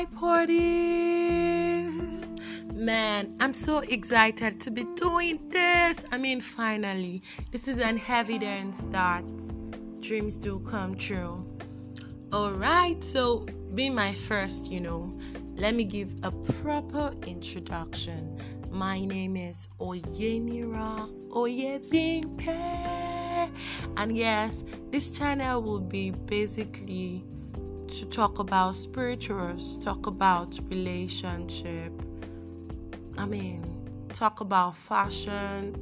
Hi, Porties! Man, I'm so excited to be doing this. I mean, finally, this is an evidence that dreams do come true. Alright, so being my first, you know, let me give a proper introduction. My name is Oyenira Oyebimpe. And yes, this channel will be basically to talk about spirituals, talk about relationship. I mean, talk about fashion,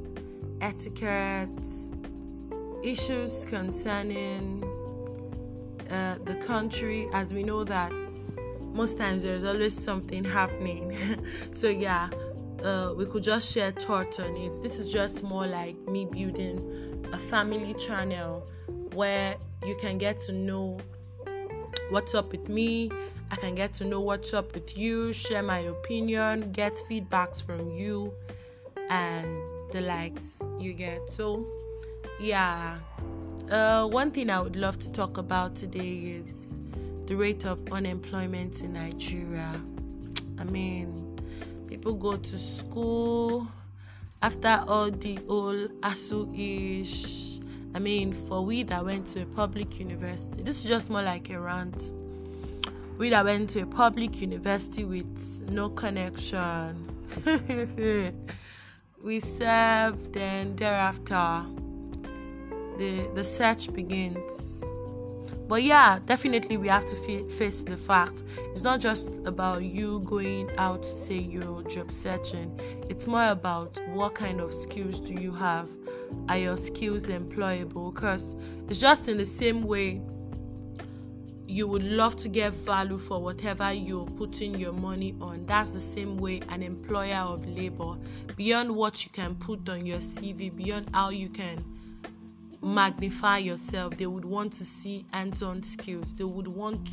etiquette, issues concerning uh, the country, as we know that most times there's always something happening. so yeah, uh, we could just share thoughts on it. This is just more like me building a family channel where you can get to know what's up with me. I can get to know what's up with you, share my opinion, get feedbacks from you, and the likes you get. So, yeah. Uh, one thing I would love to talk about today is the rate of unemployment in Nigeria. I mean, people go to school after all the old ASUU ish I mean, for we that went to a public university, this is just more like a rant. We that went to a public university with no connection. we serve, then thereafter, the the search begins. But yeah, definitely we have to face the fact it's not just about you going out to say you're job searching. It's more about what kind of skills do you have are your skills employable because it's just in the same way you would love to get value for whatever you're putting your money on. That's the same way an employer of labor, beyond what you can put on your CV, beyond how you can magnify yourself, they would want to see hands on skills. They would want,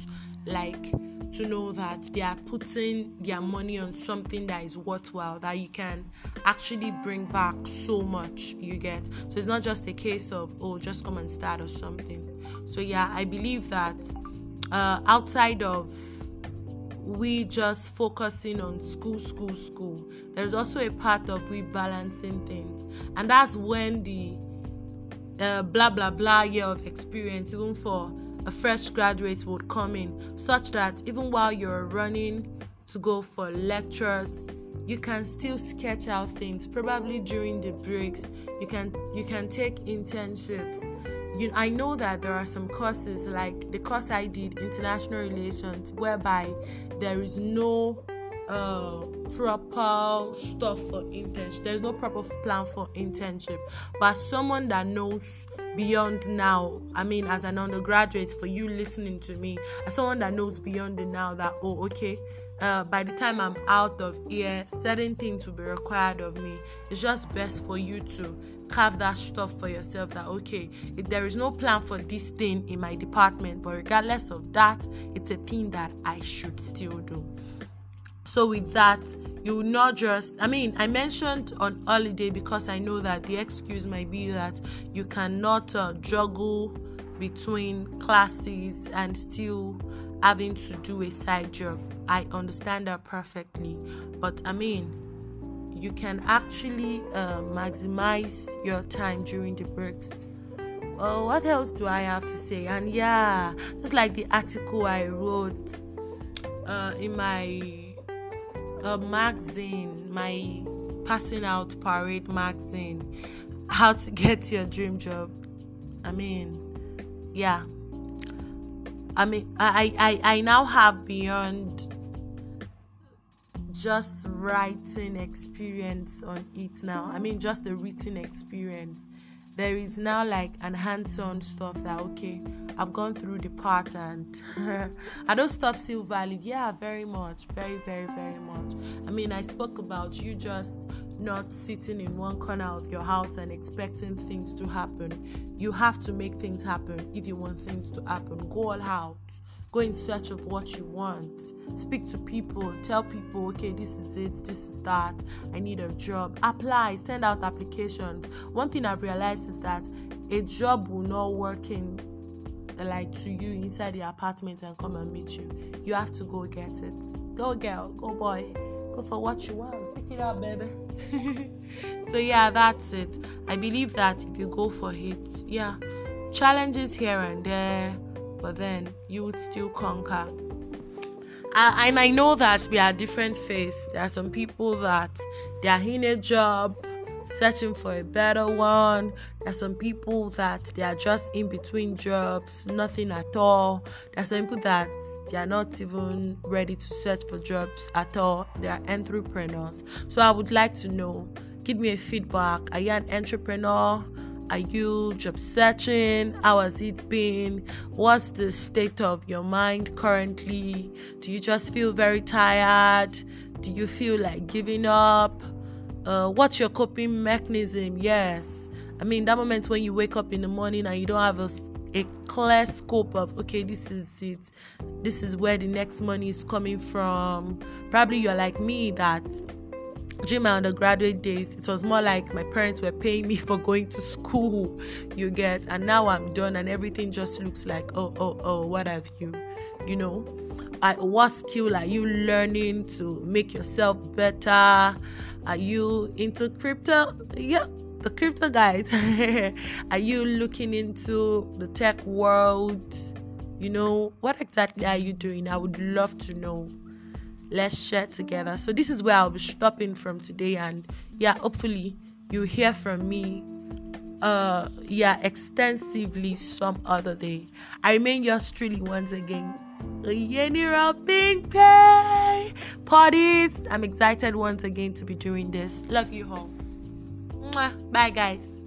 like, to know that they are putting their money on something that is worthwhile that you can actually bring back so much you get. So it's not just a case of oh just come and start or something. So yeah i believe that uh, outside of we just focusing on school school school there's also a part of rebalancing things. And that's when the uh, blah blah blah year of experience even for a fresh graduate would come in, such that even while you're running to go for lectures, you can still sketch out things. Probably during the breaks, you can you can take internships. You, I know that there are some courses like the course I did, international relations, whereby there is no uh, proper stuff for internship. There's no proper plan for internship. But someone that knows beyond now i mean as an undergraduate for you listening to me as someone that knows beyond the now that oh okay uh, by the time i'm out of here certain things will be required of me it's just best for you to carve that stuff for yourself that okay if there is no plan for this thing in my department but regardless of that it's a thing that i should still do so with that you will not just i mean i mentioned on holiday because i know that the excuse might be that you cannot uh, juggle between classes and still having to do a side job. I understand that perfectly. But i mean you can actually uh, maximize your time during the breaks. Oh what else do i have to say? And yeah just like the article i wrote uh, in my a magazine, my passing out parade magazine, how to get your dream job. I mean, yeah. I mean, I, I, I now have beyond just writing experience on it now. I mean, just the written experience there is now like an hands-on stuff that okay i've gone through the part and are those stuff still valid. Yeah very much very very very much. I mean i spoke about you just not sitting in one corner of your house and expecting things to happen. You have to make things happen if you want things to happen. Go all out go in search of what you want speak to people tell people okay this is it this is that i need a job apply send out applications one thing i've realized is that a job will not work in like to you inside the apartment and come and meet you. You have to go get it. Go girl, go boy, go for what you want. Pick it up, baby. so yeah, that's it. I believe that if you go for it, yeah, challenges here and there, but then you would still conquer. And I know that we are different phase. There are some people that they are in a job searching for a better one. There's some people that they are just in between jobs, nothing at all. There's some people that they are not even ready to search for jobs at all. They are entrepreneurs. So I would like to know, give me a feedback. Are you an entrepreneur? Are you job searching? How has it been? What's the state of your mind currently? Do you just feel very tired? Do you feel like giving up? uh, what's your coping mechanism? Yes. I mean, that moment when you wake up in the morning and you don't have a, a clear scope of, okay, this is it, this is where the next money is coming from. Probably you're like me that during my undergraduate days, it was more like my parents were paying me for going to school, you get, and now I'm done and everything just looks like, oh, oh, oh, what have you, you know? I, what skill are you learning to make yourself better? Are you into crypto? Yeah, the crypto guys. are you looking into the tech world? You know, what exactly are you doing? I would love to know. Let's share together. So, this is where I'll be stopping from today. And yeah, hopefully, you hear from me uh yeah extensively some other day i remain yours truly once again Yenira Pink Pay parties. I'm excited once again to be doing this. Love you all. Bye, guys.